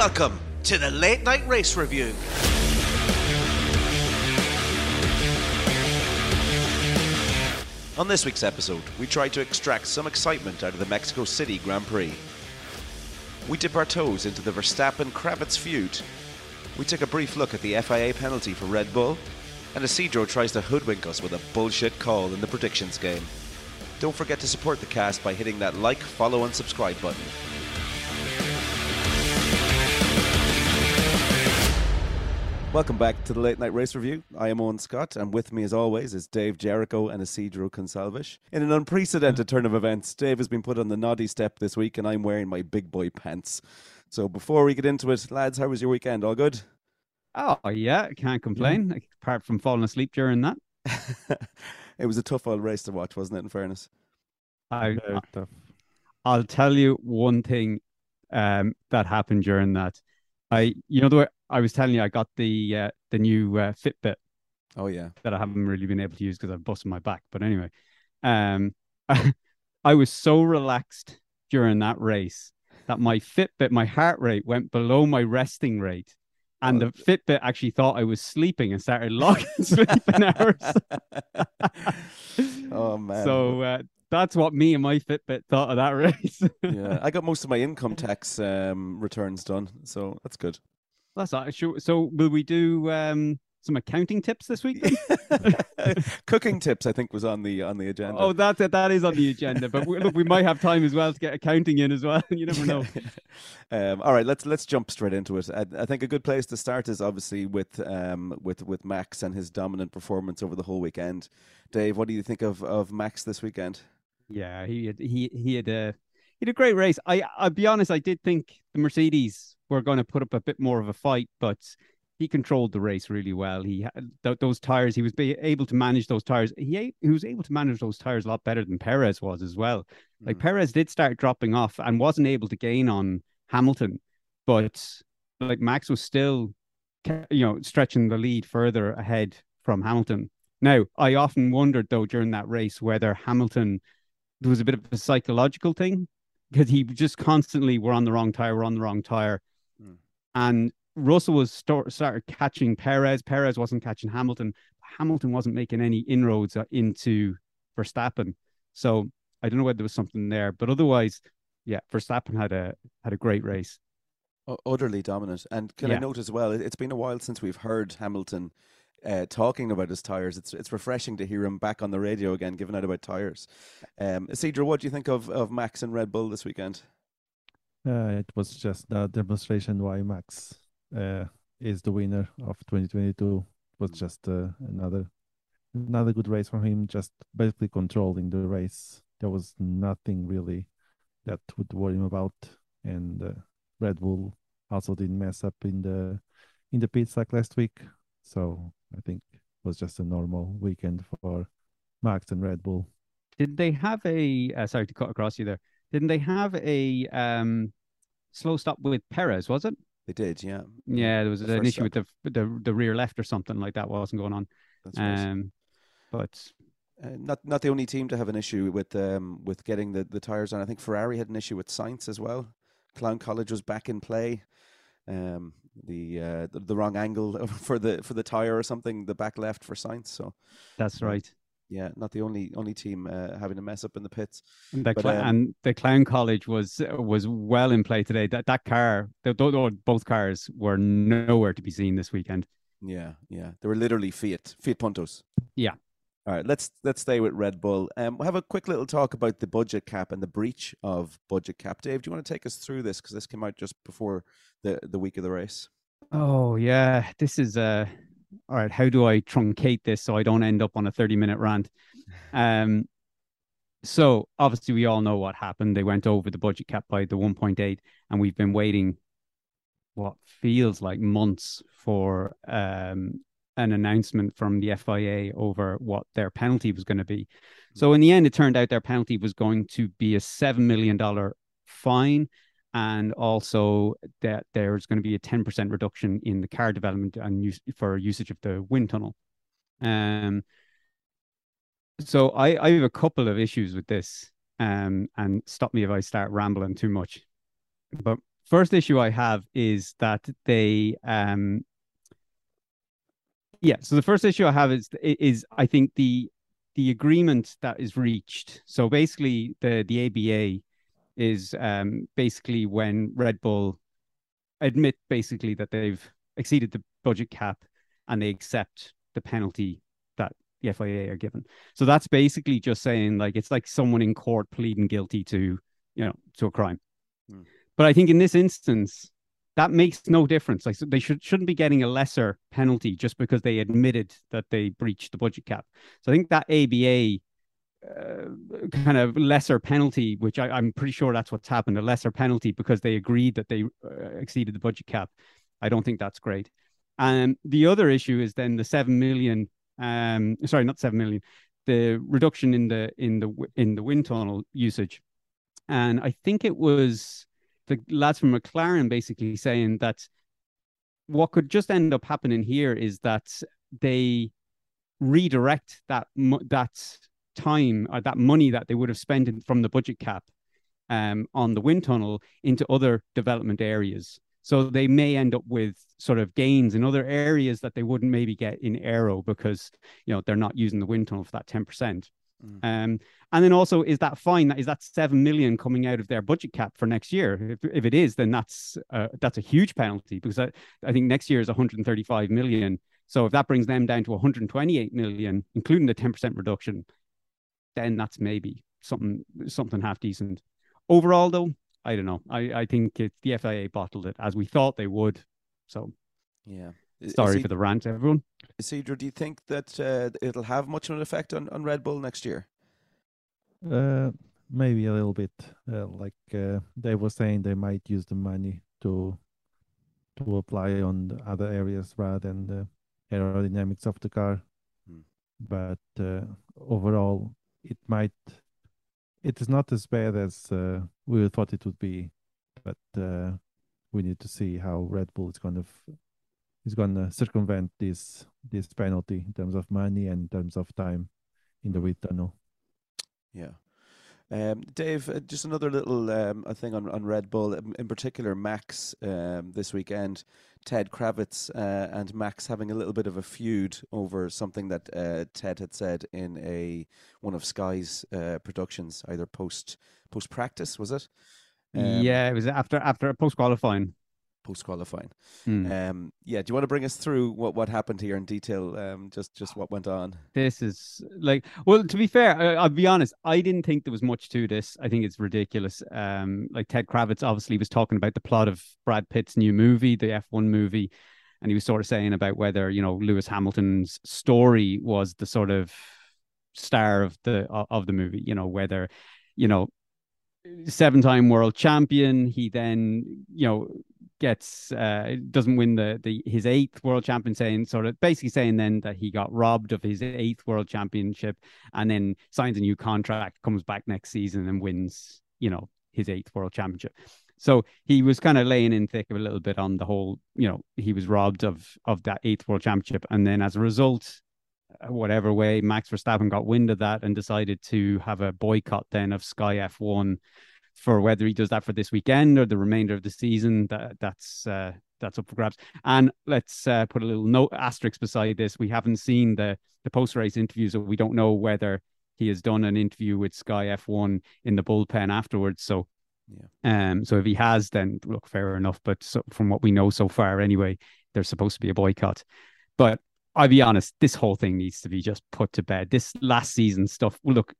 Welcome to the Late Night Race Review. On this week's episode, we try to extract some excitement out of the Mexico City Grand Prix. We dip our toes into the Verstappen Kravitz feud. We take a brief look at the FIA penalty for Red Bull, and Isidro tries to hoodwink us with a bullshit call in the predictions game. Don't forget to support the cast by hitting that like, follow, and subscribe button. Welcome back to the Late Night Race Review. I am Owen Scott, and with me, as always, is Dave Jericho and Isidro Consalvish. In an unprecedented turn of events, Dave has been put on the naughty step this week, and I'm wearing my big boy pants. So before we get into it, lads, how was your weekend? All good? Oh yeah, can't complain. Yeah. Apart from falling asleep during that, it was a tough old race to watch, wasn't it? In fairness, I, I'll tell you one thing um, that happened during that. I, you know, the way I was telling you, I got the uh, the new uh, Fitbit. Oh yeah, that I haven't really been able to use because I've busted my back. But anyway, um, I was so relaxed during that race that my Fitbit, my heart rate went below my resting rate and oh. the Fitbit actually thought I was sleeping and started logging sleeping hours. oh man! So uh, that's what me and my Fitbit thought of that race. yeah, I got most of my income tax um, returns done, so that's good. That's all. So will we do um, some accounting tips this week? Cooking tips, I think, was on the on the agenda. Oh, that's it. That is on the agenda. But we, look, we might have time as well to get accounting in as well. you never know. um, all right, let's let's jump straight into it. I, I, think a good place to start is obviously with um, with with Max and his dominant performance over the whole weekend. Dave, what do you think of of Max this weekend? Yeah, he had, he he had a he had a great race. I I'll be honest, I did think the Mercedes were going to put up a bit more of a fight, but he controlled the race really well. He had th- those tires. He was able to manage those tires. He he was able to manage those tires a lot better than Perez was as well. Mm. Like Perez did start dropping off and wasn't able to gain on Hamilton, but like Max was still, you know, stretching the lead further ahead from Hamilton. Now, I often wondered though during that race whether Hamilton there was a bit of a psychological thing because he just constantly were on the wrong tire, we're on the wrong tire. And Russell was start, started catching Perez. Perez wasn't catching Hamilton. Hamilton wasn't making any inroads uh, into Verstappen. So I don't know whether there was something there, but otherwise, yeah, Verstappen had a had a great race. Utterly dominant. And can yeah. I note as well, it's been a while since we've heard Hamilton uh, talking about his tires. It's it's refreshing to hear him back on the radio again, giving out about tires. Um, Isidro, what do you think of, of Max and Red Bull this weekend? Uh, it was just a demonstration why Max uh, is the winner of 2022. It was just uh, another another good race for him. Just basically controlling the race. There was nothing really that would worry him about. And uh, Red Bull also didn't mess up in the in the pits like last week. So I think it was just a normal weekend for Max and Red Bull. Did they have a uh, sorry to cut across you there? Didn't they have a um, slow stop with Perez? Was it? They did, yeah. Yeah, there was the an issue stop. with the, the the rear left or something like that wasn't going on. That's. Um, but uh, not not the only team to have an issue with um with getting the, the tires on. I think Ferrari had an issue with Sainz as well. Clown College was back in play. Um, the uh the, the wrong angle for the for the tire or something. The back left for Sainz. So that's right. Yeah, not the only only team uh, having a mess up in the pits. And the, but, um, and the Clown College was was well in play today. That that car, the, both cars were nowhere to be seen this weekend. Yeah, yeah, they were literally Fiat Fiat Puntos. Yeah. All right, let's let's stay with Red Bull. Um, we'll have a quick little talk about the budget cap and the breach of budget cap. Dave, do you want to take us through this because this came out just before the the week of the race? Oh yeah, this is uh all right, how do I truncate this so I don't end up on a 30 minute rant? Um, so obviously we all know what happened. They went over the budget cap by the 1.8, and we've been waiting what feels like months for um, an announcement from the FIA over what their penalty was going to be. So in the end, it turned out their penalty was going to be a seven million dollar fine and also that there's going to be a 10% reduction in the car development and use for usage of the wind tunnel. Um, so I, I have a couple of issues with this, um, and stop me if I start rambling too much. But first issue I have is that they um yeah, so the first issue I have is is I think the the agreement that is reached. So basically the the ABA is um basically when Red Bull admit basically that they've exceeded the budget cap and they accept the penalty that the FIA are given. So that's basically just saying like it's like someone in court pleading guilty to, you know, to a crime. Mm. But I think in this instance, that makes no difference. Like they should shouldn't be getting a lesser penalty just because they admitted that they breached the budget cap. So I think that ABA kind of lesser penalty, which I, am pretty sure that's what's happened, a lesser penalty because they agreed that they uh, exceeded the budget cap. I don't think that's great. And the other issue is then the seven million. Um, sorry, not seven million. The reduction in the in the in the wind tunnel usage, and I think it was the lads from McLaren basically saying that what could just end up happening here is that they redirect that that time or that money that they would have spent in, from the budget cap um, on the wind tunnel into other development areas. So they may end up with sort of gains in other areas that they wouldn't maybe get in aero because you know they're not using the wind tunnel for that 10%. Mm. Um, and then also, is that fine? That is that seven million coming out of their budget cap for next year? If, if it is, then that's uh, that's a huge penalty because I, I think next year is 135 million. So if that brings them down to 128 million, including the 10% reduction, then that's maybe something something half decent. Overall, though, I don't know. I I think it, the FIA bottled it as we thought they would. So yeah, Sorry he, for the rant, everyone. Isidro, do you think that uh, it'll have much of an effect on, on Red Bull next year? Uh, maybe a little bit. Uh, like uh, they were saying, they might use the money to to apply on other areas rather than the aerodynamics of the car. Hmm. But uh, overall, it might. It is not as bad as uh, we thought it would be, but uh, we need to see how Red Bull is going to is going to circumvent this this penalty in terms of money and in terms of time in the wind tunnel. Yeah. Um, Dave, uh, just another little um, thing on, on Red Bull, in particular Max um, this weekend. Ted Kravitz uh, and Max having a little bit of a feud over something that uh, Ted had said in a one of Sky's uh, productions, either post post practice, was it? yeah, it was after after post qualifying post qualifying. Mm. Um, yeah, do you want to bring us through what, what happened here in detail? Um, just just what went on. This is like, well, to be fair, I, will be honest. I didn't think there was much to this. I think it's ridiculous. Um, like Ted Kravitz obviously was talking about the plot of Brad Pitt's new movie, the F one movie, and he was sort of saying about whether you know Lewis Hamilton's story was the sort of star of the of the movie. You know whether you know seven time world champion. He then, you know, gets uh doesn't win the the his eighth world champion saying sort of basically saying then that he got robbed of his eighth world championship and then signs a new contract comes back next season and wins you know his eighth world championship. So he was kind of laying in thick a little bit on the whole you know he was robbed of of that eighth world championship. And then as a result uh, whatever way max verstappen got wind of that and decided to have a boycott then of sky f1 for whether he does that for this weekend or the remainder of the season. That that's uh, that's up for grabs. And let's uh, put a little note asterisk beside this. We haven't seen the the post race interviews, so we don't know whether he has done an interview with Sky F1 in the bullpen afterwards. So. Yeah. Um. So if he has, then look, fair enough. But so, from what we know so far, anyway, there's supposed to be a boycott. But I'll be honest, this whole thing needs to be just put to bed. This last season stuff. Well, look,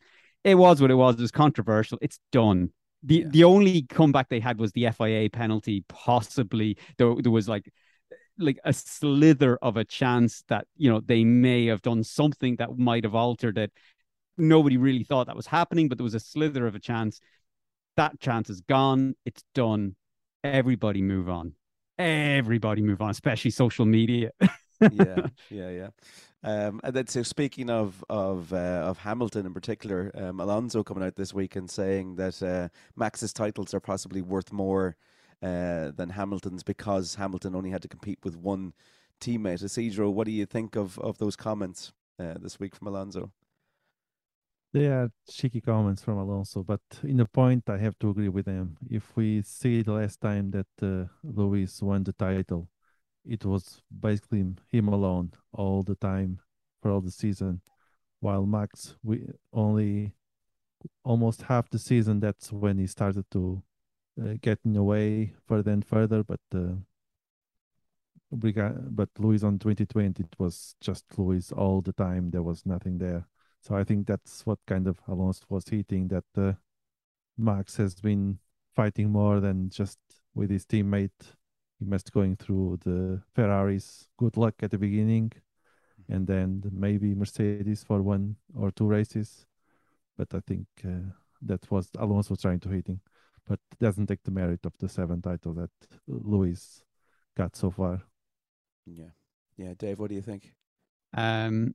it was what it was. It was controversial. It's done the yeah. the only comeback they had was the FIA penalty. Possibly there, there was like like a slither of a chance that you know they may have done something that might have altered it. Nobody really thought that was happening, but there was a slither of a chance. That chance is gone. It's done. Everybody move on. Everybody move on, especially social media. yeah, yeah, yeah. Um, and then, so speaking of of uh, of Hamilton in particular, um, Alonso coming out this week and saying that uh, Max's titles are possibly worth more uh, than Hamilton's because Hamilton only had to compete with one teammate. Isidro, what do you think of of those comments uh, this week from Alonso? They are cheeky comments from Alonso, but in a point, I have to agree with them. If we see the last time that uh, Lewis won the title, it was basically him alone all the time for all the season, while Max we only almost half the season. That's when he started to uh, getting away further and further, but. Uh, but Lewis on 2020, it was just Lewis all the time. There was nothing there. So I think that's what kind of Alonso was hitting that uh, Max has been fighting more than just with his teammate. He must going through the Ferraris. Good luck at the beginning, and then maybe Mercedes for one or two races. But I think uh, that was Alonso trying to hitting, but doesn't take the merit of the seven titles that Lewis got so far. Yeah, yeah, Dave, what do you think? Um,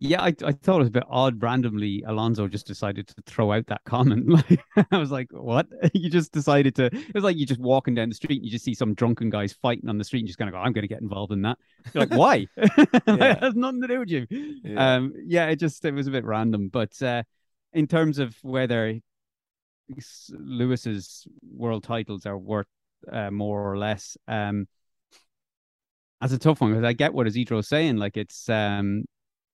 yeah, I, I thought it was a bit odd. Randomly, Alonso just decided to throw out that comment. Like, I was like, "What? you just decided to?" It was like you just walking down the street and you just see some drunken guys fighting on the street and just kind of go, "I'm going to get involved in that." You're like, "Why?" it has nothing to do with you. Yeah. Um, yeah, it just it was a bit random. But uh, in terms of whether Lewis's world titles are worth uh, more or less, um, that's a tough one because I get what Isidro's saying. Like it's um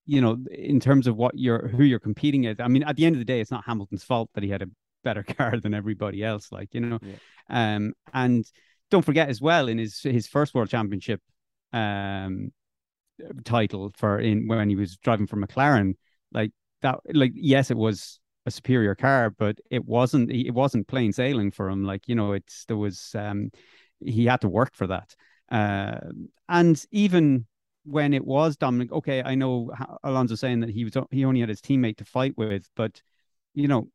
you know, in terms of what you're who you're competing at. I mean, at the end of the day, it's not Hamilton's fault that he had a better car than everybody else. Like you know, yeah. um, and don't forget as well in his his first world championship um title for in when he was driving for McLaren, like that, like yes, it was a superior car, but it wasn't it wasn't plain sailing for him. Like you know, it's there was um he had to work for that. Uh, and even when it was Dominic, okay, I know Alonso saying that he was he only had his teammate to fight with, but you know,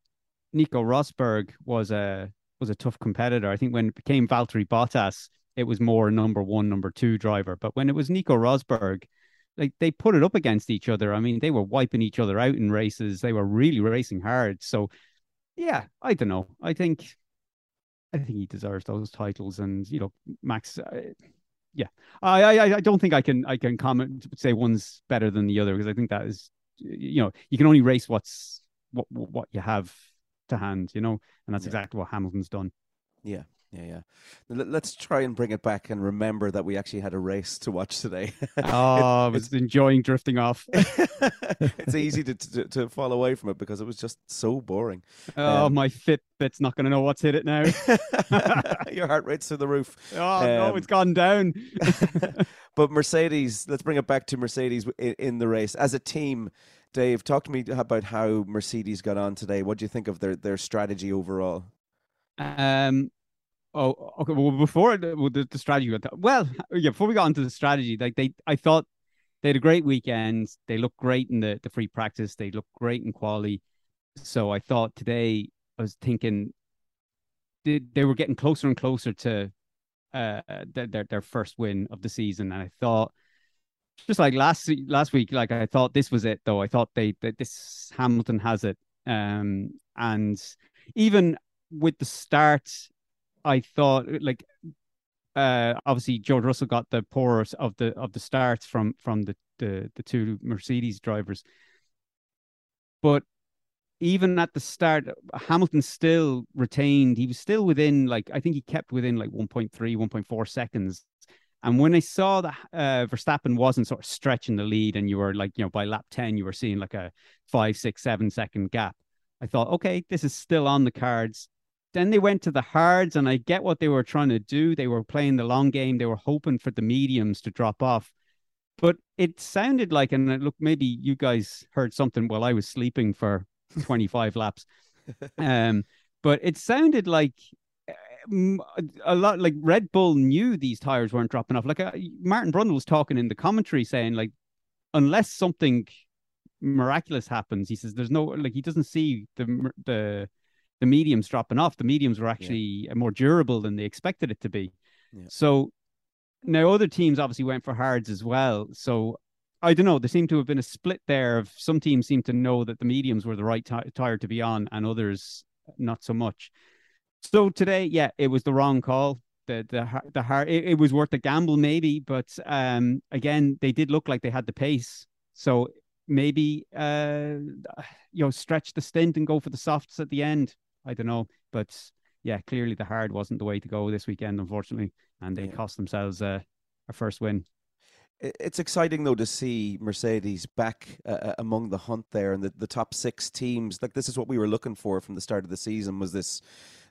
Nico Rosberg was a was a tough competitor. I think when it became Valtteri Bottas, it was more number one, number two driver. But when it was Nico Rosberg, like they put it up against each other. I mean, they were wiping each other out in races. They were really racing hard. So, yeah, I don't know. I think, I think he deserves those titles. And you know, Max, uh, yeah, I, I I don't think I can I can comment say one's better than the other because I think that is you know you can only race what's what what you have to hand, you know, and that's yeah. exactly what Hamilton's done. Yeah, yeah, yeah. Let's try and bring it back and remember that we actually had a race to watch today. oh, I was enjoying drifting off. it's easy to, to, to fall away from it because it was just so boring. Oh, um, my Fitbit's not going to know what's hit it now. Your heart rate's through the roof. Oh um, no, it's gone down. but Mercedes, let's bring it back to Mercedes in, in the race as a team. Dave, talk to me about how Mercedes got on today. What do you think of their their strategy overall? Um, Oh, okay. Well, before the, the, strategy, well, yeah, before we got into the strategy, like they, I thought they had a great weekend. They looked great in the, the free practice. They looked great in quality. So I thought today, I was thinking they, they were getting closer and closer to uh their, their, their first win of the season. And I thought, just like last last week, like I thought this was it though. I thought they that this Hamilton has it. Um, and even with the start I thought like uh obviously George Russell got the poorest of the of the starts from from the the, the two Mercedes drivers. But even at the start, Hamilton still retained, he was still within like I think he kept within like 1.3, 1.4 seconds. And when I saw that uh, Verstappen wasn't sort of stretching the lead, and you were like, you know, by lap 10, you were seeing like a five, six, seven second gap. I thought, okay, this is still on the cards. Then they went to the hards, and I get what they were trying to do. They were playing the long game. They were hoping for the mediums to drop off. But it sounded like, and look, maybe you guys heard something while I was sleeping for 25 laps. Um, but it sounded like um, a lot like Red Bull knew these tires weren't dropping off. Like uh, Martin Brundle was talking in the commentary saying, like, unless something miraculous happens, he says there's no like he doesn't see the the the mediums dropping off. The mediums were actually yeah. more durable than they expected it to be. Yeah. So now other teams obviously went for hards as well. So I don't know. There seemed to have been a split there. Of some teams seem to know that the mediums were the right t- tire to be on, and others not so much. So today, yeah, it was the wrong call. The the the hard it, it was worth the gamble maybe, but um again they did look like they had the pace. So maybe uh, you know stretch the stint and go for the softs at the end. I don't know, but yeah, clearly the hard wasn't the way to go this weekend, unfortunately, and they Yeah. cost themselves a, a first win. It's exciting though to see Mercedes back uh, uh, among the hunt there and the, the top six teams. Like this is what we were looking for from the start of the season was this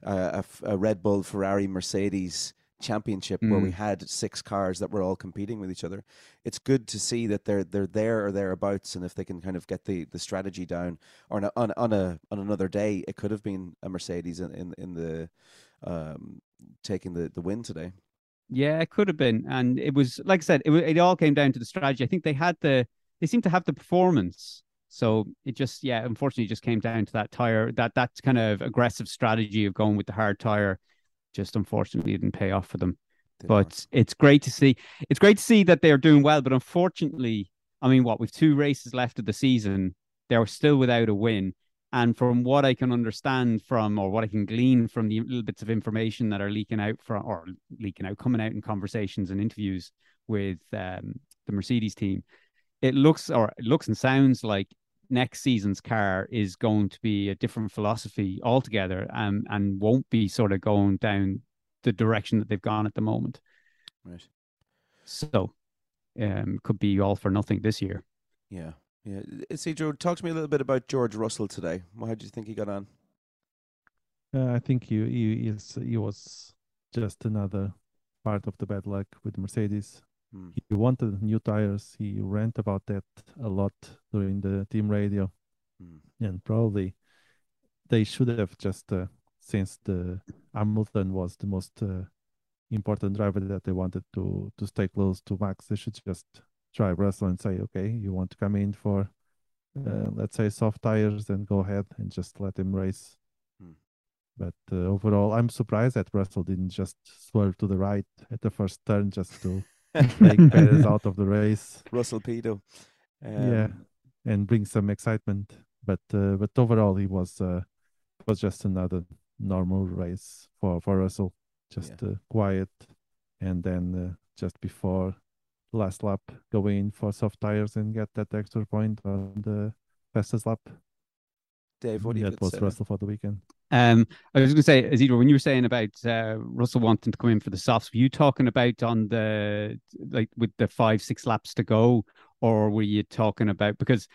uh, a, a Red Bull, Ferrari, Mercedes championship where we Mm. had six cars that were all competing with each other. It's good to see that they're they're there or thereabouts, and if they can kind of get the, the strategy down, or on a, on, on a on another day, it could have been a Mercedes in in, in the um, taking the, the win today. Yeah, it could have been, and it was like I said, it, it all came down to the strategy. I think they had the, they seemed to have the performance, so it just, yeah, unfortunately, just came down to that tire, that that kind of aggressive strategy of going with the hard tire, just unfortunately didn't pay off for them. But it's great to see. It's great to see that they're doing well, but unfortunately, I mean, what with two races left of the season, they're still without a win. And from what I can understand from, or what I can glean from the little bits of information that are leaking out from, or leaking out, coming out in conversations and interviews with um, the Mercedes team, it looks, or it looks and sounds like next season's car is going to be a different philosophy altogether, um, and won't be sort of going down the direction that they've gone at the moment. right. So, um, could be all for nothing this year. Yeah, yeah. Isidro, talk to me a little bit about George Russell today. How do you think he got on? Uh, I think he he is he was just another part of the bad luck with Mercedes. Hmm. He wanted new tires. He rant about that a lot during the team radio, Hmm. and probably they should have just uh, since the Hamilton was the most uh, important driver that they wanted to to stay close to Max. They should just try Russell and say, okay, you want to come in for uh, let's say soft tires, then go ahead and just let him race. Hmm. But uh, overall, I'm surprised that Russell didn't just swerve to the right at the first turn just to take Perez out of the race. Russell Pedo. yeah, Um, and bring some excitement. But uh, but overall, he was uh, was just another normal race for for Russell, just uh, quiet, and then uh, just before last lap, go in for soft tires and get that extra point on the fastest lap. Dave, what do you that was to say there? Russell for the weekend. Um, I was going to say, Isidro, when you were saying about uh, Russell wanting to come in for the softs, were you talking about on the like with the five six laps to go, or were you talking about because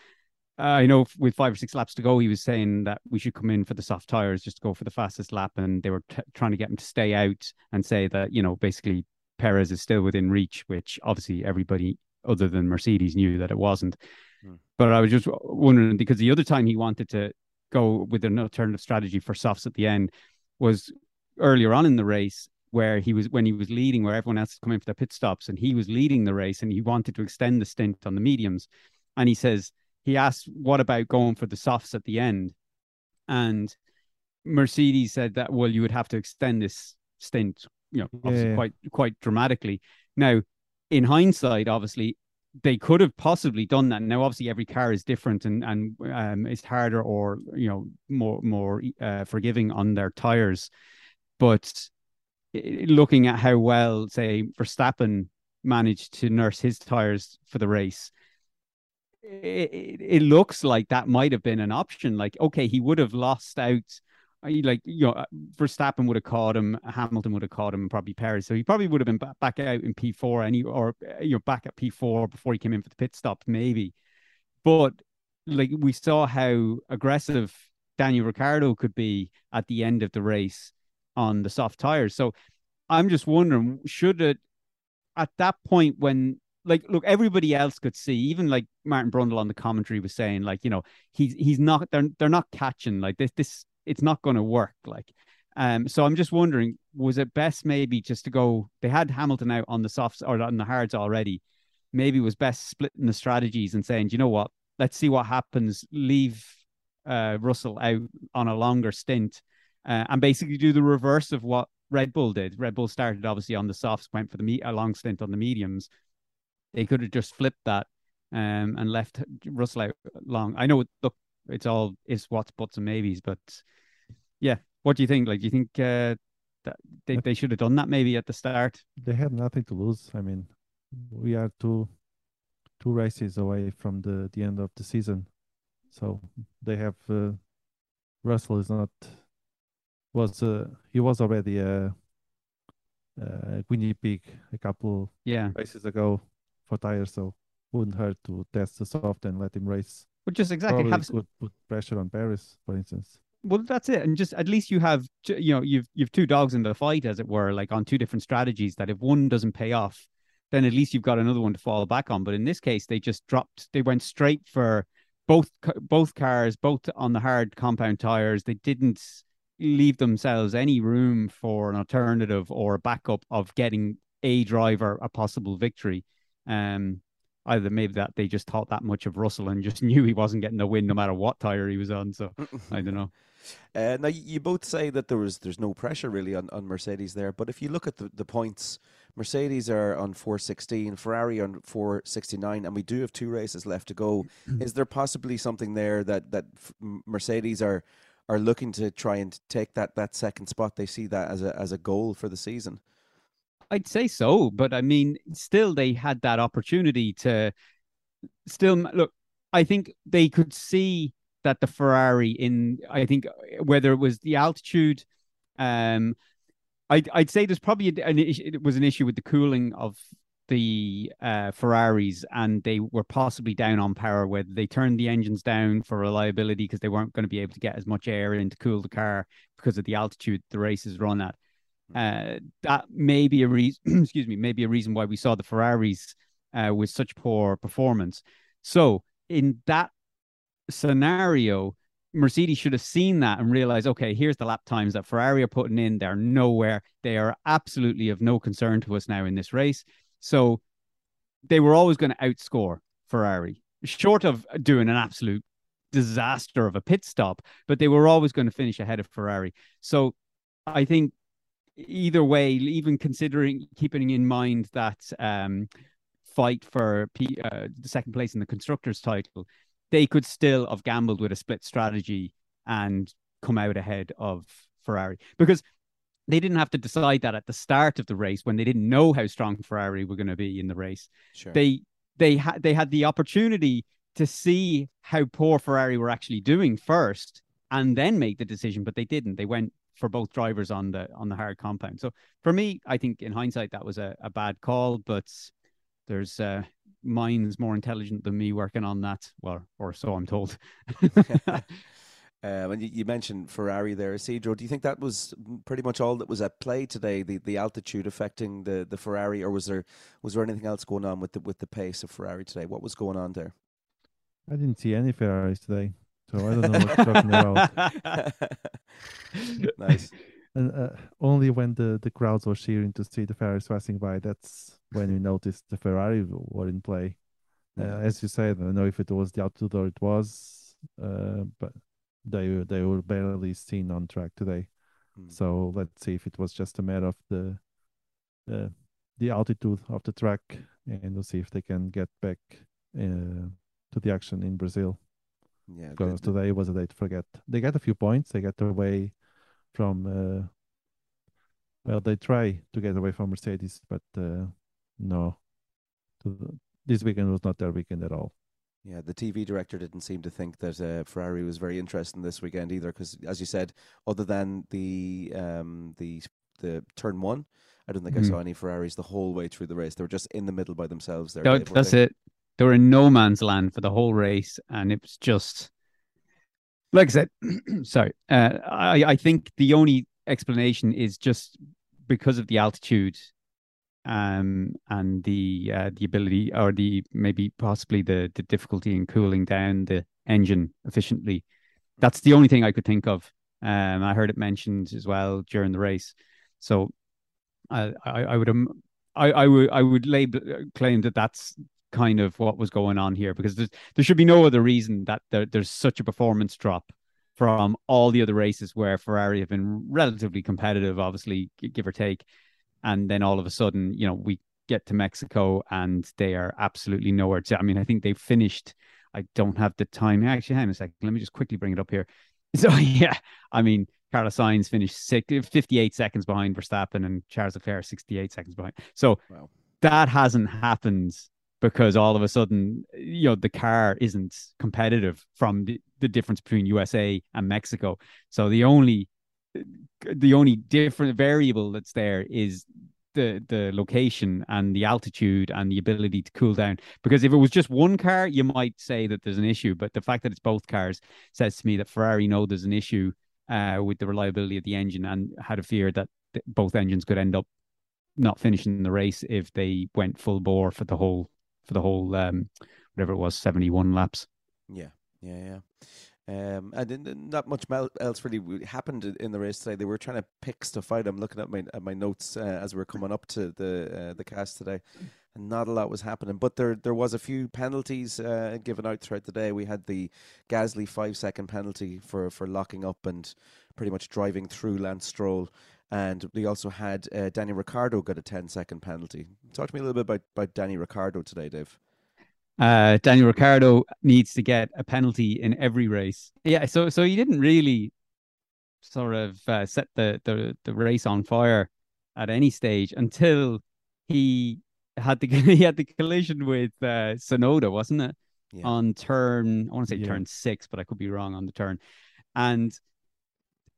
I know with five or six laps to go, he was saying that we should come in for the soft tires just to go for the fastest lap, and they were t- trying to get him to stay out and say that you know basically Perez is still within reach, which obviously everybody other than Mercedes knew that it wasn't. Hmm. But I was just wondering because the other time he wanted to go with an alternative strategy for softs at the end was earlier on in the race where he was when he was leading where everyone else is coming for their pit stops and he was leading the race and he wanted to extend the stint on the mediums. And he says he asked what about going for the softs at the end? And mercedes said that well you would have to extend this stint you know Yeah. quite quite dramatically. Now in hindsight obviously they could have possibly done that. Now, obviously, every car is different and and um, harder or you know more more uh, forgiving on their tires. But looking at how well, say, Verstappen managed to nurse his tires for the race, it, it, it looks like that might have been an option. Like, okay, he would have lost out. Like you know, Verstappen would have caught him, Hamilton would have caught him, and probably Perez. So he probably would have been ba- back out in P four, any or uh, you know back at P four before he came in for the pit stop, maybe. But like we saw how aggressive Daniel Ricciardo could be at the end of the race on the soft tires. So I'm just wondering, should it at that point when like look everybody else could see even like Martin Brundle on the commentary was saying like you know he's he's not they're they're not catching like this this it's not going to work like um so I'm just wondering was it best maybe just to go they had Hamilton out on the softs or on the hards already maybe was best splitting the strategies and saying "Do you know what let's see what happens leave uh Russell out on a longer stint uh, and basically do the reverse of what Red Bull did. Red Bull started obviously on the softs, went for the me- a long stint on the mediums. They could have just flipped that um, and left Russell out long. I know, look, it's all is what's buts and maybes, but yeah, what do you think? Like, do you think uh, that they, they should have done that maybe at the start? They have nothing to lose. I mean, we are two two races away from the the end of the season, so they have uh, Russell is not was uh, he was already a, a guinea pig a couple Yeah. races ago for tires, so wouldn't hurt to test the soft and let him race. Just exactly Probably have could put pressure on Perez, for instance. well that's it and just at least you have you know you've you've two dogs in the fight as it were like on two different strategies that if one doesn't pay off then at least you've got another one to fall back on. But in this case they just dropped they went straight for both both cars both on the hard compound tires. They didn't leave themselves any room for an alternative or a backup of getting a driver a possible victory. Um either maybe that they just thought that much of Russell and just knew he wasn't getting the win no matter what tire he was on so I don't know Uh, now you both say that there was there's no pressure really on, on Mercedes there, but if you look at the, the points, Mercedes are on 416, Ferrari on 469, and we do have two races left to go. Is there possibly something there that that Mercedes are are looking to try and take that that second spot? They see that as a as a goal for the season. I'd say so, but I mean, still they had that opportunity to still look. I think they could see that the Ferrari in. I think whether it was the altitude, um, I'd I'd say there's probably an. It was an issue with the cooling of the uh, Ferraris, and they were possibly down on power. Whether they turned the engines down for reliability because they weren't going to be able to get as much air in to cool the car because of the altitude the races run at uh, that may be a reason. excuse me, maybe a reason why we saw the Ferraris uh, with such poor performance. So in that scenario, Mercedes should have seen that and realized, okay, here's the lap times that Ferrari are putting in. They're nowhere. They are absolutely of no concern to us now in this race. So they were always going to outscore Ferrari, short of doing an absolute disaster of a pit stop, but they were always going to finish ahead of Ferrari. So I think either way, even considering keeping in mind that um, fight for P, uh, the second place in the constructors' title, they could still have gambled with a split strategy and come out ahead of Ferrari because they didn't have to decide that at the start of the race when they didn't know how strong Ferrari were going to be in the race. Sure. They they had they had the opportunity to see how poor Ferrari were actually doing first and then make the decision, but they didn't. They went for both drivers on the on the hard compound. So for me, I think in hindsight that was a, a bad call, but there's uh, minds more intelligent than me working on that. Well, or so I'm told. Um, and you, you mentioned Ferrari there, Isidro. Do you think that was pretty much all that was at play today? The the altitude affecting the, the Ferrari, or was there was there anything else going on with the with the pace of Ferrari today? What was going on there? I didn't see any Ferraris today, so I don't know what you're talking about. nice. And uh, only when the, the crowds were cheering to see the Ferraris passing by, that's when we noticed the Ferrari were in play. Uh, as you said, I don't know if it was the altitude or it was, uh, but they were- they were barely seen on track today. Mm. So let's see if it was just a matter of the uh, the altitude of the track, and we'll see if they can get back uh, to the action in Brazil. Yeah, Because the- today was a day to forget. They got a few points. They got away from. Uh, well, they try to get away from Mercedes, but uh, no, this weekend was not their weekend at all. Yeah, the TV director didn't seem to think that uh, Ferrari was very interesting this weekend either, because as you said, other than the um, the the turn one, I don't think I Mhm. saw any Ferraris the whole way through the race. They were just in the middle by themselves. There, That- that's it. They were in no man's land for the whole race, and it was just like I said. sorry, uh, I I think the only explanation is just because of the altitude, um, and the uh, the ability or the maybe possibly the the difficulty in cooling down the engine efficiently. That's the only thing I could think of. Um, I heard it mentioned as well during the race, so I I, I would um, I, I would I would label claim that that's kind of what was going on here because there's, there should be no other reason that there, there's such a performance drop from all the other races where Ferrari have been relatively competitive, obviously give or take, and then all of a sudden, you know, we get to Mexico and they are absolutely nowhere to. I mean, I think they finished. I don't have the time. Actually, hang on a second. Let me just quickly bring it up here. So yeah, I mean, Carlos Sainz finished six, 58 seconds behind Verstappen and Charles Leclerc 68 seconds behind. So Wow. that hasn't happened because all of a sudden, you know, the car isn't competitive from the, the difference between USA and Mexico. So the only the only different variable that's there is the the location and the altitude and the ability to cool down. Because if it was just one car, you might say that there's an issue. But the fact that it's both cars says to me that Ferrari know there's an issue uh, with the reliability of the engine and had a fear that th- both engines could end up not finishing the race if they went full bore for the whole for the whole um whatever it was 71 laps Yeah, yeah, yeah. Um, and not much else really happened in- the race today. They were trying to pick stuff out. I'm looking at my at my notes uh, as we we're coming up to the uh, the cast today, and not a lot was happening. But there there was a few penalties uh, given out throughout the day. We had the Gasly five second penalty for for locking up and pretty much driving through Lance Stroll. And we also had uh, Danny Ricciardo got a 10 second penalty. Talk to me a little bit about, about Danny Ricciardo today, Dave. uh daniel Ricciardo needs to get a penalty in every race yeah so so he didn't really sort of uh, set the, the the race on fire at any stage until he had the he had the collision with uh Tsunoda wasn't it Yeah. on turn I want to say Yeah. turn six, but I could be wrong on the turn. And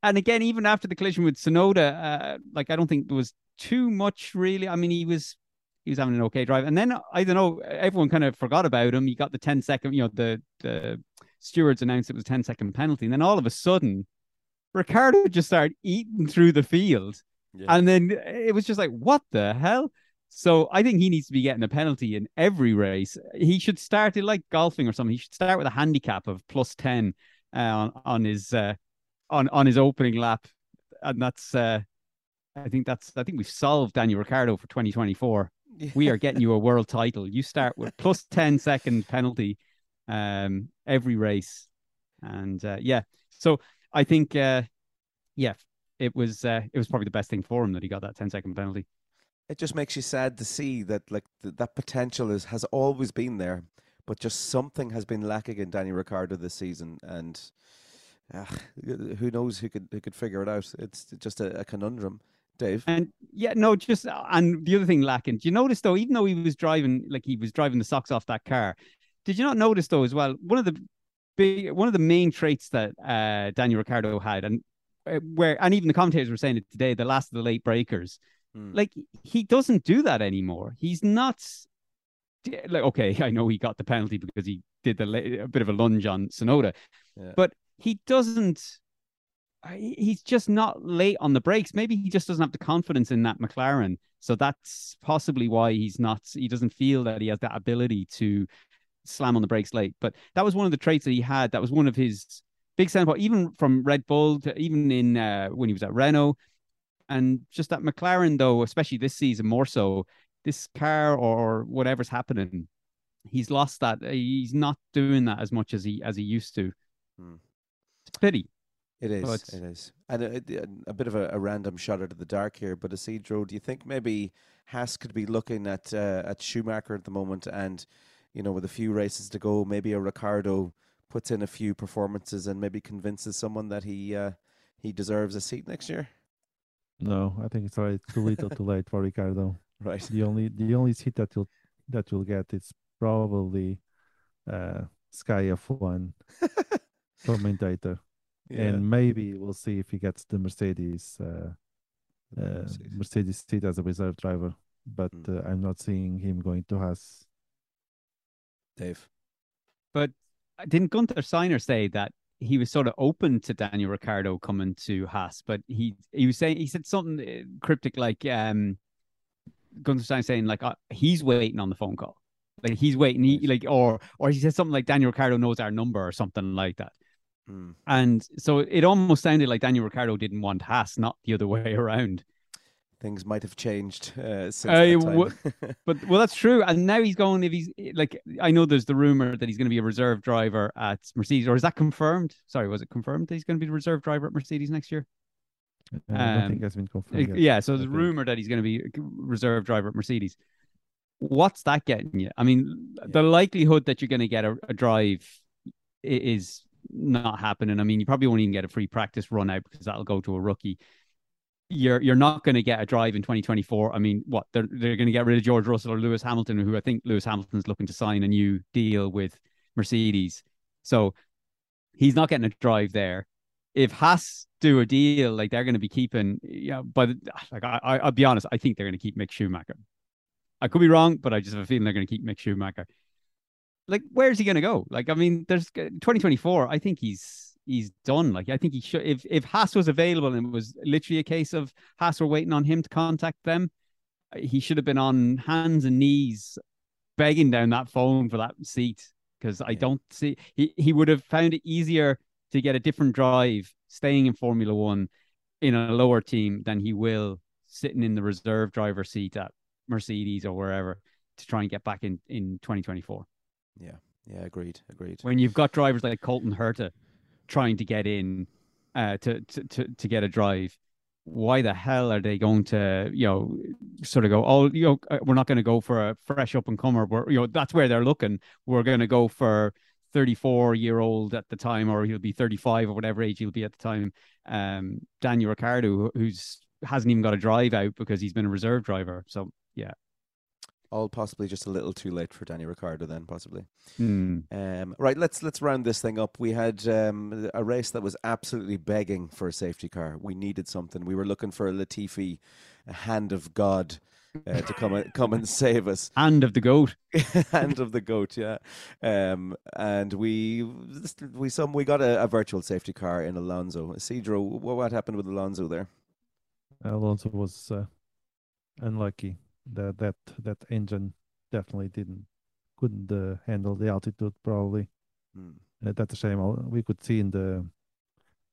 and again, even after the collision with Tsunoda, uh, like I don't think there was too much really. I mean, he was he was having an okay drive, and then I don't know, everyone kind of forgot about him. He got the 10 second, you know, the the stewards announced it was 10 second penalty, and then all of a sudden, Ricciardo just started eating through the field. Yeah. And then it was just like, what the hell? So I think he needs to be getting a penalty in every race. He should start it like golfing or something. He should start with a handicap of plus ten uh, on on his uh, on on his opening lap, and that's uh, I think that's I think we've solved Daniel Ricciardo for 2024. We are getting you a world title. You start with plus 10 second penalty um, every race, and uh, yeah. So I think uh, yeah, it was uh, it was probably the best thing for him that he got that 10 second penalty. it just makes you sad to see that like th- that potential is has always been there, but just something has been lacking in Danny Ricciardo this season, and uh, who knows who could who could figure it out? It's just a, a conundrum, Dave. And yeah, no, just and the other thing lacking. Do you notice though, even though he was driving like he was driving the socks off that car, did you not notice though as well? One of the big, one of the main traits that uh, Daniel Ricciardo had, and uh, where and even the commentators were saying it today, the last of the late breakers, Hmm. like he doesn't do that anymore. He's not like okay, I know he got the penalty because he did the a bit of a lunge on Tsunoda, Yeah. but he doesn't. He's just not late on the brakes. Maybe he just doesn't have the confidence in that McLaren, so that's possibly why he's not. He doesn't feel that he has that ability to slam on the brakes late. But that was one of the traits that he had. That was one of his big selling even from Red Bull, to even in uh, when he was at Renault, and just that McLaren though, especially this season more so. This car or whatever's happening, he's lost that. He's not doing that as much as he as he used to. Hmm. Pity. It is. It is. And a, a, a bit of a, a random shot out of the dark here, but Isidro, do you think maybe Haas could be looking at uh, at Schumacher at the moment, and you know, with a few races to go, maybe a Ricciardo puts in a few performances and maybe convinces someone that he uh, he deserves a seat next year? No, I think it's already too little, too late for Ricciardo. Right. The only the only seat that you'll that you'll get is probably uh, Sky F1 commentator, Yeah. and maybe we'll see if he gets the Mercedes uh, uh, Mercedes. Mercedes seat as a reserve driver. But Mm. uh, I'm not seeing him going to Haas. Dave. But didn't Gunther Steiner say that he was sort of open to Daniel Ricciardo coming to Haas? But he he was saying he said something uh, cryptic like um Gunther Steiner saying like uh, he's waiting on the phone call, like he's waiting, he, like or or he said something like Daniel Ricciardo knows our number or something like that. Mm. And so it almost sounded like Daniel Ricciardo didn't want Haas, not the other way around. Things might have changed uh, since Uh, that wha- time. But well, that's true. And now he's going. If he's like, I know there's the rumor that he's going to be a reserve driver at Mercedes, or is that confirmed? Sorry, was it confirmed that he's going to be the reserve driver at Mercedes next year? Uh, I don't Um, think has been Uh, confirmed. yet. yeah. So I there's a rumor that he's going to be a reserve driver at Mercedes. What's that getting you? I mean, the likelihood that you're going to get a, a drive is not happening. I mean, you probably won't even get a free practice run out because that'll go to a rookie. you're you're not going to get a drive in 2024. I mean, what they're they're going to get rid of George Russell or Lewis Hamilton, who I think Lewis Hamilton's looking to sign a new deal with Mercedes. So he's not getting a drive there. If Haas do a deal, like they're going to be keeping, yeah. But like I, I, I'll be honest, I think they're going to keep Mick Schumacher. I could be wrong, but I just have a feeling they're going to keep Mick Schumacher. Like, where's he going to go? Like, I mean, there's uh, 2024. I think he's he's done. Like, I think he should. If if Haas was available and it was literally a case of Haas were waiting on him to contact them, uh, he should have been on hands and knees begging down that phone for that seat because I don't see he he would have found it easier to get a different drive staying in Formula One in a lower team than he will sitting in the reserve driver seat at Mercedes or wherever to try and get back in in 2024. Yeah, yeah, agreed, agreed. When you've got drivers like Colton Herta trying to get in uh, to, to to to get a drive, why the hell are they going to you know sort of go oh you know uh, we're not going to go for a fresh up and comer we're you know that's where they're looking. We're going to go for 34 year old at the time or he'll be 35 or whatever age he'll be at the time. Um Daniel Ricciardo who's hasn't even got a drive out because he's been a reserve driver. So yeah all possibly just a little too late for Danny Ricciardo then possibly. Hmm. Um, right, let's let's round this thing up. We had um, a race that was absolutely begging for a safety car. We needed something. We were looking for a Latifi, a hand of God. Uh, to come and come and save us, hand of the goat, hand of the goat, yeah. Um, and we we some we got a, a virtual safety car in Alonso. Cedro, what, what happened with Alonso there? Alonso was uh, unlucky that that that engine definitely didn't couldn't uh, handle the altitude probably. Uh, that's a shame. We could see in the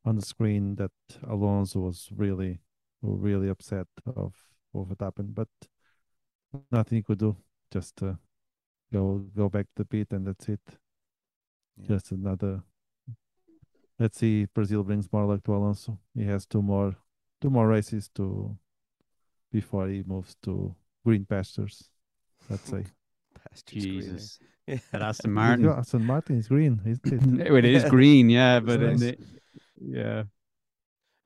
on the screen that Alonso was really really upset of of what happened, but nothing he could do. Just uh, go go back to the pit and that's it. Yeah. Just another. Let's see if Brazil brings more luck to Alonso. He has two more two more races to before he moves to green pastures. Let's say. Pastures greener. Jesus Yeah. at Aston Martin got- Aston Martin is green, isn't it? it is green yeah but Nice. in the- yeah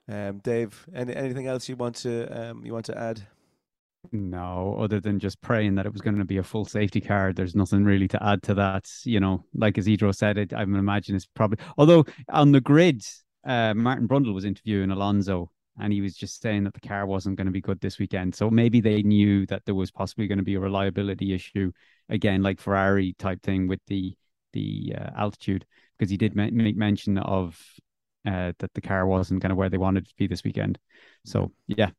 Um, Dave, any, anything else you want to um, you want to add? No, other than just praying that it was going to be a full safety car. There's nothing really to add to that. You know, like Isidro said, it, I imagine it's probably, although on the grid, uh, Martin Brundle was interviewing Alonso and he was just saying that the car wasn't going to be good this weekend. So maybe they knew that there was possibly going to be a reliability issue again, like Ferrari type thing with the, the uh, altitude, because he did make mention of uh, that the car wasn't kind of where they wanted it to be this weekend. So yeah,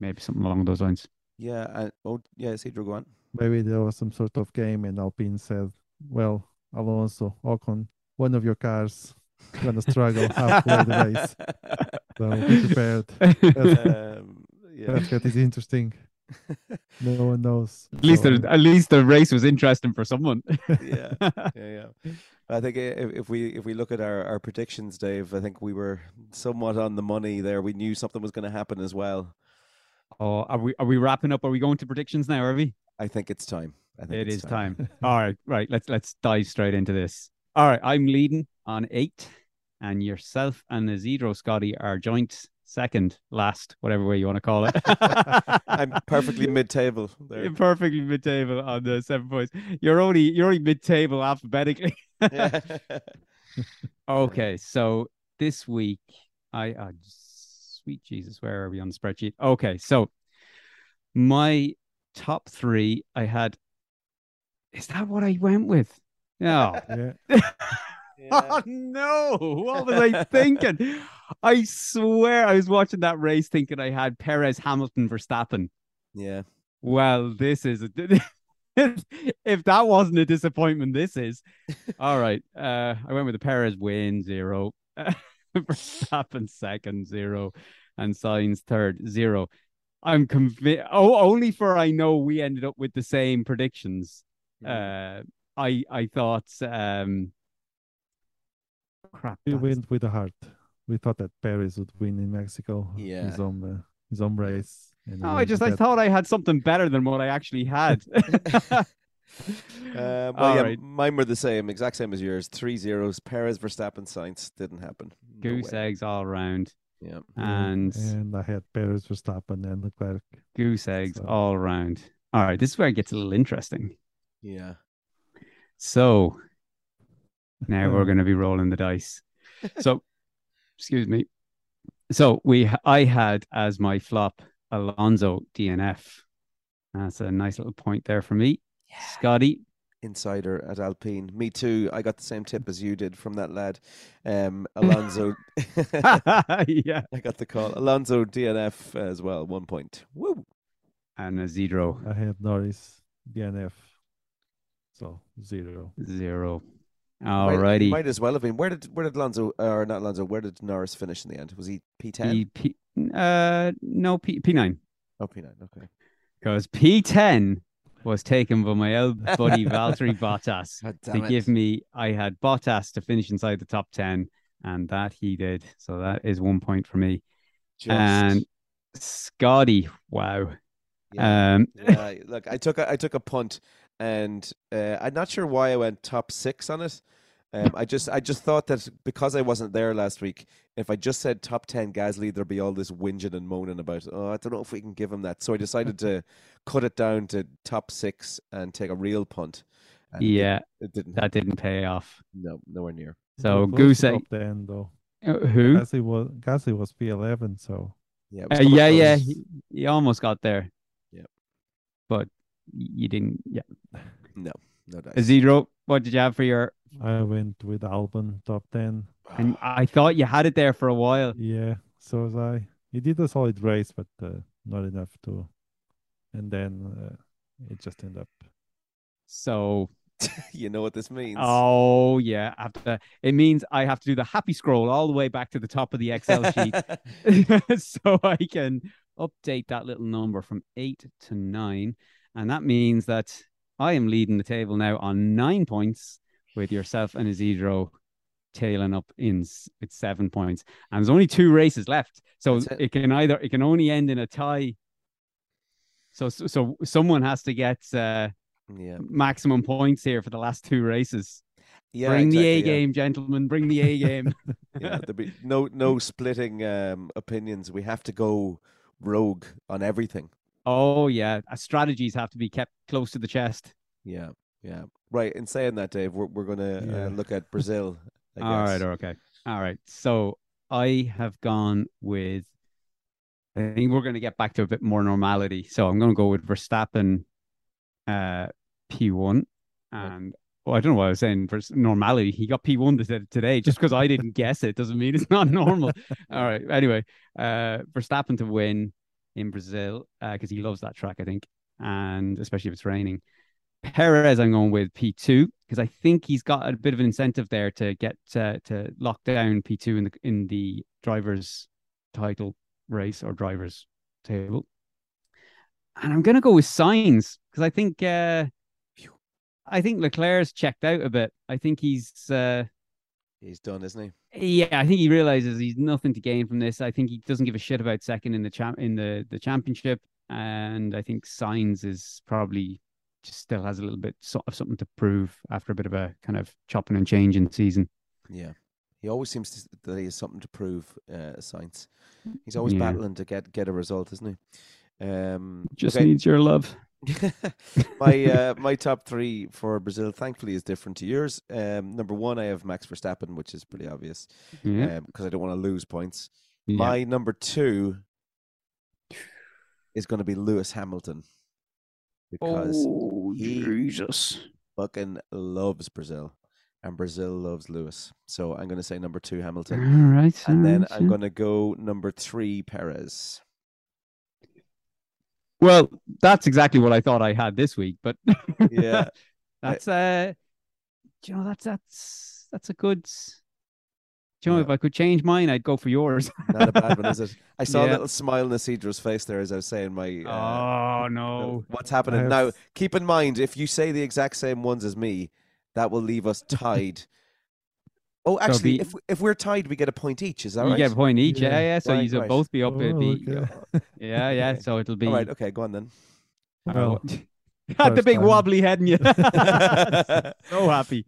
maybe something along those lines. Yeah. And, oh, yeah. Cedro, go on. Maybe there was some sort of game, and Alpine said, "Well, Alonso, Ocon, one of your cars gonna struggle halfway the race, so be prepared." That's, um, yeah. that's what is interesting. No one knows. At least, So, the, at least the race was interesting for someone. yeah, yeah, yeah. I think if, if we if we look at our, our predictions, Dave, I think we were somewhat on the money there. We knew something was going to happen as well. oh, are we are we wrapping up? Are we going to predictions now? Are we? I think it's time. I think It it's is time. All right, right. Let's let's dive straight into this. All right, I'm leading on eight, and yourself and Isidro Scotty are joint second, last, whatever way you want to call it. I'm perfectly mid-table there. You're perfectly mid-table on the seven points. You're only you're only mid-table alphabetically. Yeah. Okay, so this week I uh, sweet Jesus, where are we on the spreadsheet? Okay, so my top three I had. Is that what I went with? No. yeah, Oh no! What was I thinking? I swear I was watching that race thinking I had Perez, Hamilton, Verstappen. yeah. Well, this is a, if that wasn't a disappointment, this is. All right. Uh, I went with the Perez win zero, Verstappen second zero, and Sainz third zero. I'm convinced. Oh, only for I know we ended up with the same predictions. Mm. Uh, I I thought um, crap. we that's- went with the heart. We thought that Perez would win in Mexico. Yeah. his own uh, his own race. and we I just I that. thought I had something better than what I actually had. Uh, well, All yeah, right. mine were the same, exact same as yours. Three zeros. Perez, Verstappen, Sainz didn't happen. No Goose way. eggs all around. Yeah. and and I had Perez, Verstappen, and Leclerc. goose eggs So- all around. All right, this is where it gets a little interesting. Yeah. So now we're going to be rolling the dice. So, excuse me. So we, I had as my flop Alonso DNF. That's a nice little point there for me. Scotty, Insider at Alpine. Me too. I got the same tip as you did from that lad. Um, Alonso. yeah, I got the call. Alonso DNF as well. One point. Woo. and a zero, I had Norris, DNF. So zero. zero. Might- Alrighty. Might as well have been. Where did where did Lonzo or not Lonzo? Where did Norris finish in the end? Was he P ten? P, P, uh, no, P, P9. Oh, P nine. Okay. Because P10 was taken by my old buddy Valtteri Bottas. To it. give me I had Bottas to finish inside the top 10 and that he did so that is one point for me Just, and Scotty wow yeah. um yeah, look, I took a, I took a punt, and uh, I'm not sure why I went top six on it. Um, I just I just thought that because I wasn't there last week, if I just said top ten Gasly, there'd be all this whinging and moaning about. Oh, I don't know if we can give him that. So I decided to cut it down to top six and take a real punt. And yeah it, didn't. that didn't pay off no, nowhere near. so Close goose to egg top ten though. uh, who Gasly was Gasly was P11, so Yeah, uh, yeah yeah he, he almost got there Yep. but y- you didn't yeah No, no dice. a zero what did you have for your I went with Albon top ten. and I thought you had it there for a while Yeah, so was I. He did a solid race, but uh, not enough to. And then uh, it just ended up. so you know what this means. Oh yeah, I have to, it means I have to do the happy scroll all the way back to the top of the Excel sheet so I can update that little number from eight to nine, and that means that I am leading the table now on nine points, with yourself and Isidro tailing up in with seven points, and there's only two races left, so it. it can either it can only end in a tie. So so, so someone has to get uh, yeah, maximum points here for the last two races. yeah. Bring the A yeah. game, gentlemen. Bring the A game. yeah, there'll be no no splitting um, opinions. We have to go rogue on everything. Oh yeah, Uh, strategies have to be kept close to the chest. Yeah, yeah. Right. In saying that, Dave, we're we're gonna Yeah. uh, look at Brazil. I All right, okay, all right. So I have gone with. I think we're going to get back to a bit more normality. So I'm going to go with Verstappen, uh, P1, and well, I don't know what I was saying for normality. He got P1 today. Just because I didn't guess it doesn't mean it's not normal. All right. Anyway, uh, Verstappen to win in Brazil because he loves that track, I think, and especially if it's raining. Perez, I'm going with P2 because I think he's got a bit of an incentive there to get uh, to lock down P2 in the in the drivers' title race or drivers' table. And I'm going to go with Sainz because I think uh, I think Leclerc's checked out a bit. I think he's uh, He's done, isn't he? yeah, I think he realizes he's nothing to gain from this. I think he doesn't give a shit about second in the champ in the the championship, and I think Sainz is probably just still has a little bit of something to prove after a bit of a kind of chopping and changing season. Yeah. He always seems to, that he has something to prove. Uh, Sainz. He's always Yeah. battling to get get a result, isn't he? Um, Just okay. needs your love. My uh, my top three for Brazil, thankfully, is different to yours. Um, number one, I have Max Verstappen, which is pretty obvious Yeah, because I don't want to lose points. yeah. My number two is going to be Lewis Hamilton because oh, he- Jesus. fucking loves Brazil and Brazil loves Lewis. So I'm going to say number two Hamilton, right, and then all right, I'm yeah. going to go number three Perez. Well, that's exactly what I thought I had this week, but Yeah, that's uh, do you know that's that's that's a good. Do you know Yeah. if I could change mine, I'd go for yours. not a bad one, is it? I saw a little smile on Isidro's face there as I was saying my. Uh, oh no! What's happening now? Keep in mind, if you say the exact same ones as me, that will leave us tied. Oh, actually, be- if if we're tied, we get a point each. Is that you right? get a point each, yeah, Yeah. yeah. So Right, you right. both be up. Oh, be, okay. yeah, yeah. Okay. So it'll be All right. Okay. Go on then. Well, Had the first big time. wobbly head in you. so happy.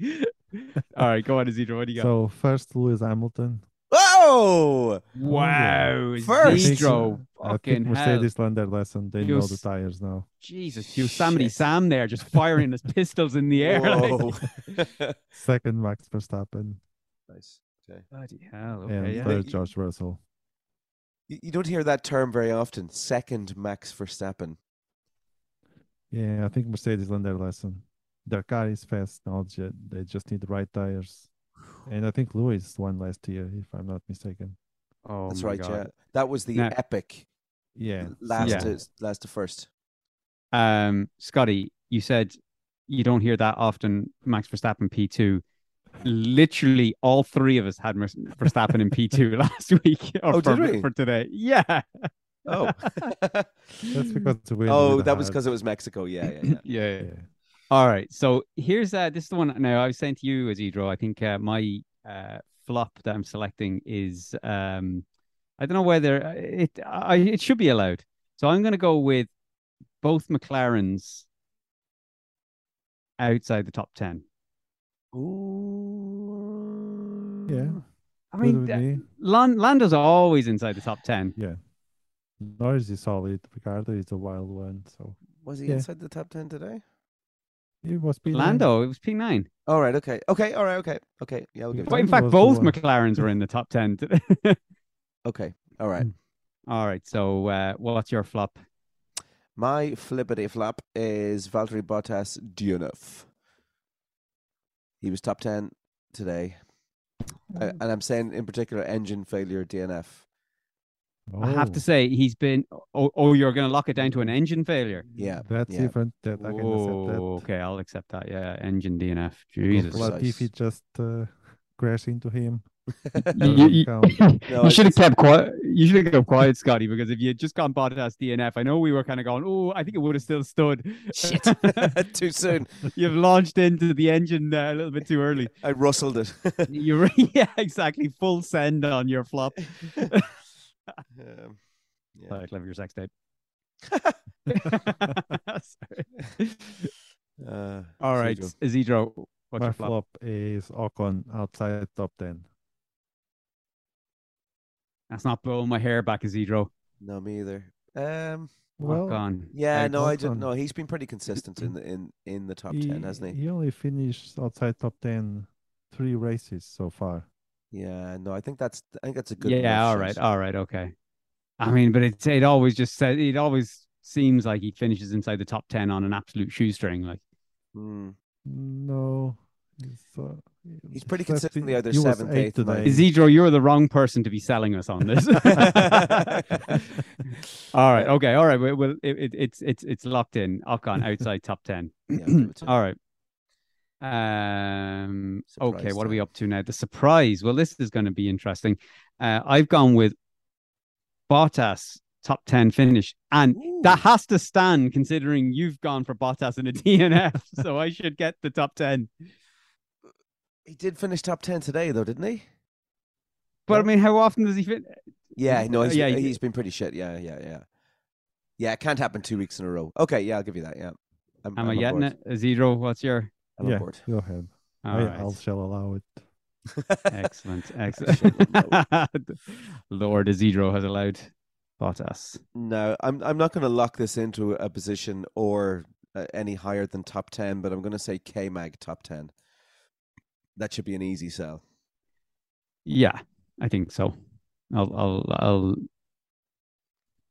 All right, go on, Isidro. What do you got? so first Lewis Hamilton. Oh! Whoa! Wow, First. Zedro, I fucking think hell. Mercedes learned their lesson. They know the tires now. Jesus, Yosemite Shit. Sam there just firing his pistols in the air. like- Whoa. Second, Max Verstappen, nice. Okay. Bloody hell, and okay, yeah. third, You- George Russell. You, you don't hear that term very often. Second Max Verstappen. Yeah, I think Mercedes learned their lesson. Their car is fast now. They just need the right tires. And I think Lewis won last year, if I'm not mistaken. Oh That's my right. God. Yeah, that was the Now- epic Yeah. last Yeah. to last to first. Um, Scotty, you said you don't hear that often. Max Verstappen P2. Literally, all three of us had Mer- Verstappen in P2 last week. Or Oh, for, did we? for today? Yeah, Oh, That's because the wind oh, that was because it was Mexico. Yeah, yeah, yeah. yeah. yeah. Yeah. All right. So here's uh this is the one now I was saying to you, Isidro. I think uh, my uh flop that I'm selecting is um I don't know whether uh, it I it should be allowed. So I'm gonna go with both McLarens outside the top ten. Ooh. Yeah. I mean uh, me. Lan- Lando's always inside the top ten. Yeah. Norris is solid. Ricciardo is a wild one. So Was he Yeah. inside the top ten today? he was P9. Lando, it was P nine. All right. Okay. Okay. All right. Okay. Okay. Yeah, I'll give. But to in fact both. McLarens were in the top ten. today. Okay. All right. All right. So uh what's your flop? My flippity flop is Valtteri Bottas DNF. He was top 10 today. Uh, and I'm saying in particular engine failure DNF. I have to Oh, say he's been. Oh, oh, you're going to lock it down to an engine failure. Yeah. That's yeah. different. That I can accept that. Okay, I'll accept that. Yeah, engine DNF. Jesus, Because Jesus. Latifi just uh, crashed into him. You, you, No, you should have it's- kept quiet. You should have kept quiet, Scotty, because if you had just gone Bottas DNF, I know we were kind of going, oh, I think it would have still stood. Shit. Too soon. You've launched into the engine uh, a little bit too early. I rustled it. You were, yeah, exactly. Full send on your flop. Um, yeah. Sorry, clever your sex tape. Sorry. Uh, All right, Cedro. Isidro, what's My your flop? flop is Ocon outside top 10. That's not blowing my hair back, Isidro. No, me either. Um, Well, gone. yeah, no, I didn't Ocon. know. He's been pretty consistent in the in in the top ten, hasn't he? He only finished outside top 10 three races so far. Yeah, no, I think that's I think that's a good. yeah, enough all shot. right, all right, okay. I mean, but it it always just said it always seems like he finishes inside the top ten on an absolute shoestring. Like Hmm. No. He's, uh, He's pretty consistently in- either seventh, eighth eighth, today. Isidro, you're the wrong person to be selling us on this. all right, okay, all right. Well, well it, it, it's it's it's locked in. Ocon outside top ten. Yeah, I'll give it to him. all right. Um. okay, Surprise what are we up to now? The surprise. Well, this is going to be interesting. Uh, I've gone with Bottas top ten finish, and that has to stand considering you've gone for Bottas in a DNF. so I should get the top ten. He did finish top ten today, though, didn't he? But I mean, how often does he fit? Yeah, no, he's, yeah, yeah, he- he's been pretty shit. Yeah, yeah, yeah. Yeah, it can't happen two weeks in a row. Okay, yeah, I'll give you that. Yeah, I'm, Am I'm I on getting board. it? Zero. What's your? I'm yeah, on board. go ahead. All I, right. I'll shall allow it. Excellent. Excellent. Lord Isidro has allowed Bottas. No, I'm I'm not going to lock this into a position or uh, any higher than top ten, but I'm going to say K Mag top ten. That should be an easy sell. Yeah, I think so. I'll I'll I'll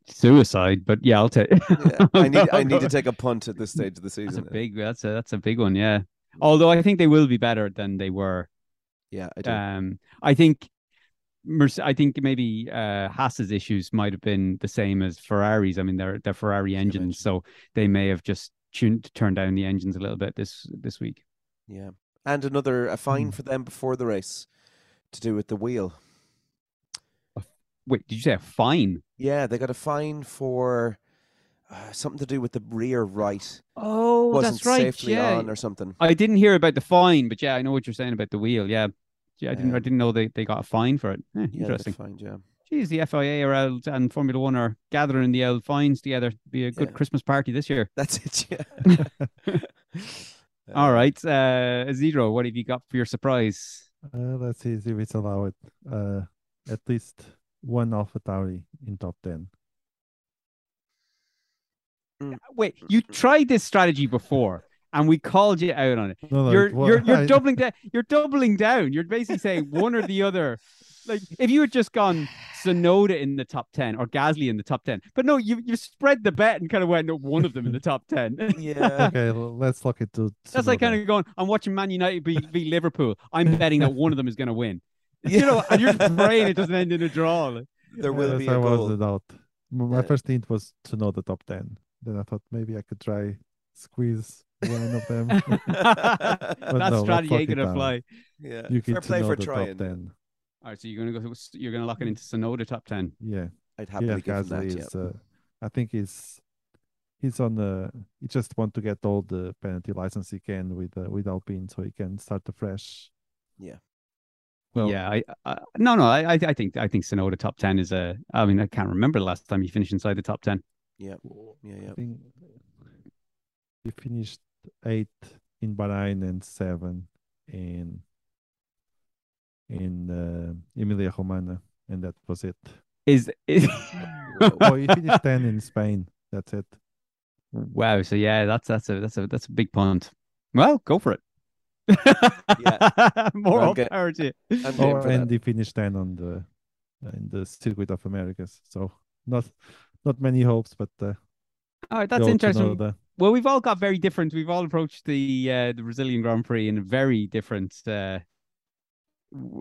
suicide, but yeah, I'll take. Yeah, I need I need to take a punt at this stage of the season. That's a big. That's a that's a big one. Yeah. Although I think they will be better than they were. yeah, I do. Um, I think. I think maybe uh, Haas's issues might have been the same as Ferrari's. I mean, they're they're Ferrari engines, so they may have just tuned turned down the engines a little bit this this week. yeah, and another a fine Hmm. for them before the race to do with the wheel. Wait, did you say a fine? Yeah, they got a fine for uh, something to do with the rear right. Oh, Wasn't that's right. safely yeah, on or something. I didn't hear about the fine, but yeah, I know what you're saying about the wheel. Yeah, yeah, I didn't. I didn't know they, they got a fine for it. Eh, Yeah, interesting. fined. Yeah. Geez, the FIA are out and Formula One are gathering the old fines together. Be a good Yeah. Christmas party this year. That's it. Yeah. All Uh, right, uh, Zero, what have you got for your surprise? Uh, let's see if it's allowed. Uh, at least one Alpha Tauri in top ten. Wait, you tried this strategy before, and we called you out on it. No, no, you're it you're you're I- doubling down. You're doubling down. You're basically saying one or the other. Like if you had just gone Tsunoda in the top ten or Gasly in the top ten, but no, you you spread the bet and kind of went no, one of them in the top ten. Yeah. Okay, l- let's look into. That's like kind of going. I'm watching Man United beat, beat Liverpool. I'm betting that one of them is going to win. Yeah. You know, and you're just praying it doesn't end in a draw. like. there will Yes, be I a was goal. the doubt. My Yeah. first hint was to know the top ten. Then I thought maybe I could try squeeze one of them. that no, strategy lock ain't gonna down. fly. Yeah. you Fair play for the trying. Top ten. All right, so you're gonna go. You're gonna lock it into Tsunoda top ten. Yeah, I'd yeah. happily give him Gasly that. is. yeah. Uh, I think he's he's on the. He just want to get all the penalty license he can with uh, with Alpine, so he can start afresh. Yeah. Well, yeah, I, I no, no, I, I I think I think Tsunoda top ten is a. I mean, I can't remember the last time he finished inside the top ten. Yeah. Yeah. Yeah. I think he finished eighth in Bahrain and seven in in uh, Emilia Romagna, and that was it. Is, is oh, he finished ten in Spain. That's it. wow. So yeah, that's that's a that's a that's a big punt. Well, go for it. Yeah. more I'm all get- power to you. Oh, and that. he finished ten on the in the Circuit of Americas. So not not many hopes, but uh, All right, that's interesting. Tsunoda. Well, we've all got very different. We've all approached the uh, the Brazilian Grand Prix in a very different, uh,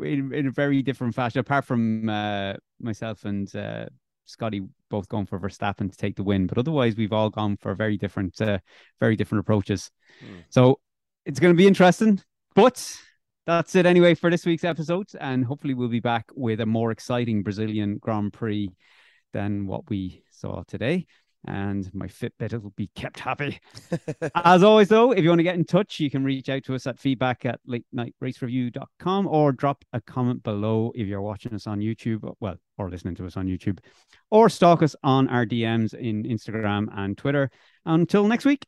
in, in a very different fashion. Apart from uh, myself and uh, Scotty both going for Verstappen to take the win, but otherwise we've all gone for very different, uh, very different approaches. Hmm. So it's going to be interesting. But that's it anyway for this week's episode, and hopefully we'll be back with a more exciting Brazilian Grand Prix than what we saw today. And my Fitbit will be kept happy. As always, though, if you want to get in touch, you can reach out to us at feedback at late night racereview.com or drop a comment below if you're watching us on YouTube, well, or listening to us on YouTube, or stalk us on our DMs in Instagram and Twitter. Until next week.